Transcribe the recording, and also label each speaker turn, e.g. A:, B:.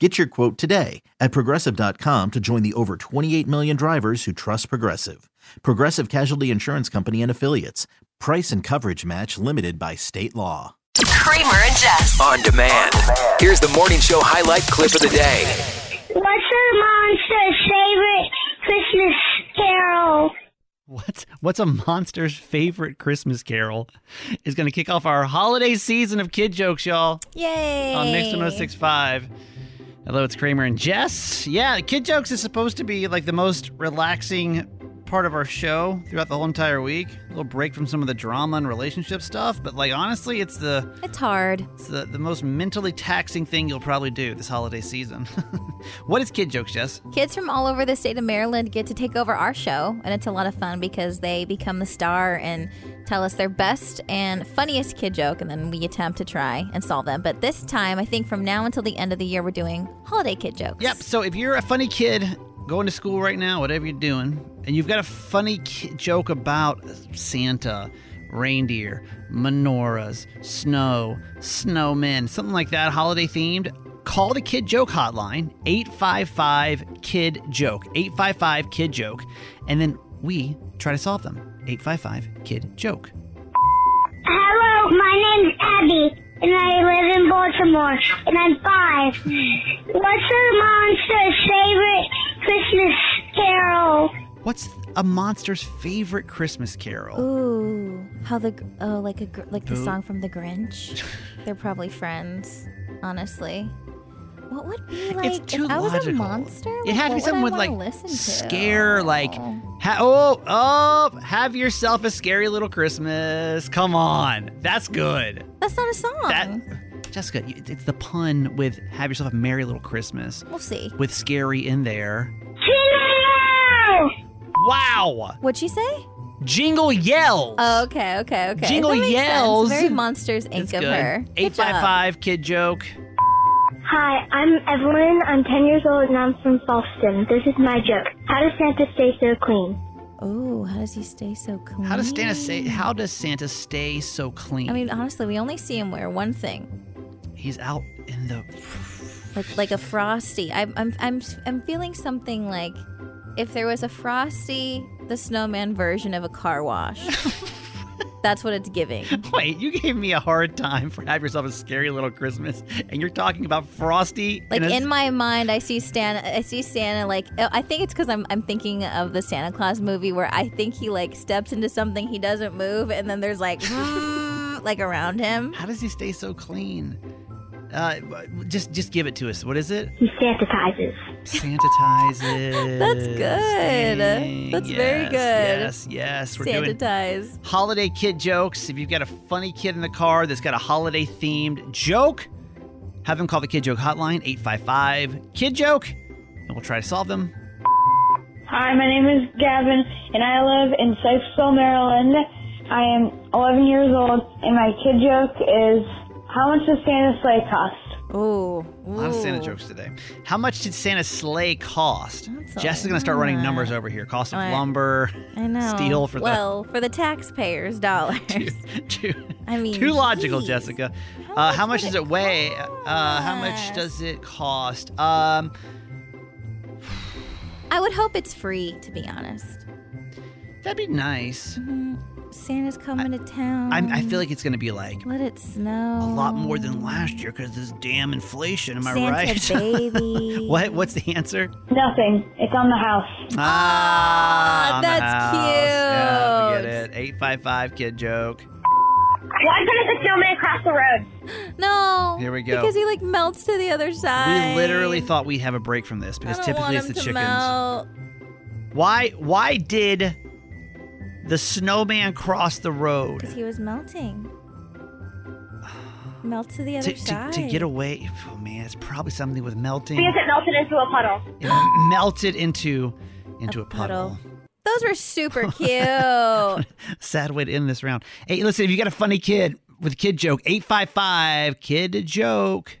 A: Get your quote today at progressive.com to join the over 28 million drivers who trust Progressive. Progressive Casualty Insurance Company and Affiliates. Price and coverage match limited by state law.
B: Kramer and Jess.
C: On demand. Here's the morning show highlight clip of the day.
D: What's a monster's favorite Christmas carol?
E: What's what's a monster's favorite Christmas carol is going to kick off our holiday season of kid jokes, y'all.
F: Yay!
E: On Mix 1065. Hello, it's Kramer and Jess. Yeah, kid jokes is supposed to be like the most relaxing part of our show throughout the whole entire week. A little break from some of the drama and relationship stuff, but like honestly, it's the
F: It's hard.
E: it's the, the most mentally taxing thing you'll probably do this holiday season. what is kid jokes, Jess?
F: Kids from all over the state of Maryland get to take over our show, and it's a lot of fun because they become the star and tell us their best and funniest kid joke, and then we attempt to try and solve them. But this time, I think from now until the end of the year, we're doing holiday kid jokes.
E: Yep. So if you're a funny kid going to school right now, whatever you're doing, and you've got a funny joke about Santa, reindeer, menorahs, snow, snowmen, something like that, holiday themed, call the Kid Joke Hotline, 855 Kid Joke, 855 Kid Joke, and then we try to solve them. 855 Kid Joke.
D: Hello, my name's Abby, and I live in Baltimore, and I'm five. What's a monster's favorite?
E: What's a monster's favorite Christmas carol?
F: Ooh, how the oh like a like the song from The Grinch. They're probably friends, honestly. What would be like
E: it's too
F: if I was a monster?
E: it
F: Like,
E: had to be something with like
F: to?
E: scare, like oh. ha- oh oh, have yourself a scary little Christmas. Come on, that's good.
F: That's not a song.
E: That Jessica, it's the pun with have yourself a merry little Christmas
F: we'll see.
E: with scary in there.
D: Jingle!
E: Wow,
F: What'd she say?
E: jingle yells.
F: Oh, okay, okay, okay.
E: Jingle
F: that makes
E: yells.
F: Sense. Very monsters
E: It's
F: Inc. of
E: good.
F: her. Good
E: Eight five
F: job.
E: five kid joke.
D: Hi, I'm Evelyn. I'm 10 years old, and I'm from Fallston. This is my joke. How does Santa stay so clean?
F: Ooh, how does he stay so clean?
E: How does Santa say? How does Santa stay so clean?
F: I mean, honestly, we only see him wear one thing,
E: he's out in the.
F: like like a frosty. I'm I'm I'm I'm feeling something like if there was a frosty, the snowman version of a car wash. That's what it's giving.
E: Wait, you gave me a hard time for have yourself a scary little Christmas, and you're talking about Frosty.
F: Like
E: a-
F: in my mind, I see Santa. I see Santa. Like uh, I think it's because I'm I'm thinking of the Santa Claus movie where I think he like steps into something he doesn't move, and then there's like like around him.
E: How does he stay so clean? Uh, just just give it to us. What is it?
D: He Santatizes.
E: Sanitizes.
F: That's good.
E: Dang,
F: That's very good.
E: Yes, yes. We're doing
F: Sanitize.
E: holiday kid jokes. If you've got a funny kid in the car that's got a holiday themed joke, have them call the Kid Joke Hotline 855 Kid Joke, and we'll try to solve them.
G: Hi, my name is Gavin, and I live in Sykesville, Maryland. I am 11 years old, and my kid joke is, how much does Santa's sleigh cost?
F: Ooh,
E: A lot of Santa jokes today. How much did Santa's sleigh cost?
F: That's
E: Jess is going to start running numbers over here. Cost of
F: All right.
E: lumber,
F: I know.
E: steel for the-
F: well, for the taxpayers' dollars.
E: too,
F: I mean,
E: too logical,
F: geez.
E: Jessica.
F: How
E: Uh,
F: much
E: how much
F: would
E: does
F: it
E: it weigh? Uh, how much
F: cost?
E: does it cost? Um,
F: I would hope it's free, to be honest.
E: That'd be nice.
F: Santa's coming to town.
E: I, I feel like it's going to be like
F: Let it snow.
E: a lot more than last year because this damn inflation. Am I
F: Santa
E: right?
F: baby.
E: what? What's the answer?
G: Nothing. It's on the house.
E: Ah, on the
F: that's
E: house. Yeah, we
F: cute.
E: get it. Eight five five kid joke.
D: Why couldn't the snowman cross the road?
F: No.
E: Here we go.
F: Because he like melts to the other side.
E: We literally thought we'd have a break from this
F: I
E: because
F: don't
E: typically
F: want
E: it's the
F: to
E: chickens.
F: melt.
E: Why? Why did the snowman crossed the road?
F: Because he was melting. Melt to the other
E: to,
F: side.
E: to get away, oh man, it's probably something with melting.
D: Because it melted into a puddle.
E: It melted into into a, puddle.
F: Those were super cute.
E: Sad way to end this round. Hey, listen, if you got a funny kid with a kid joke, 855 kid joke.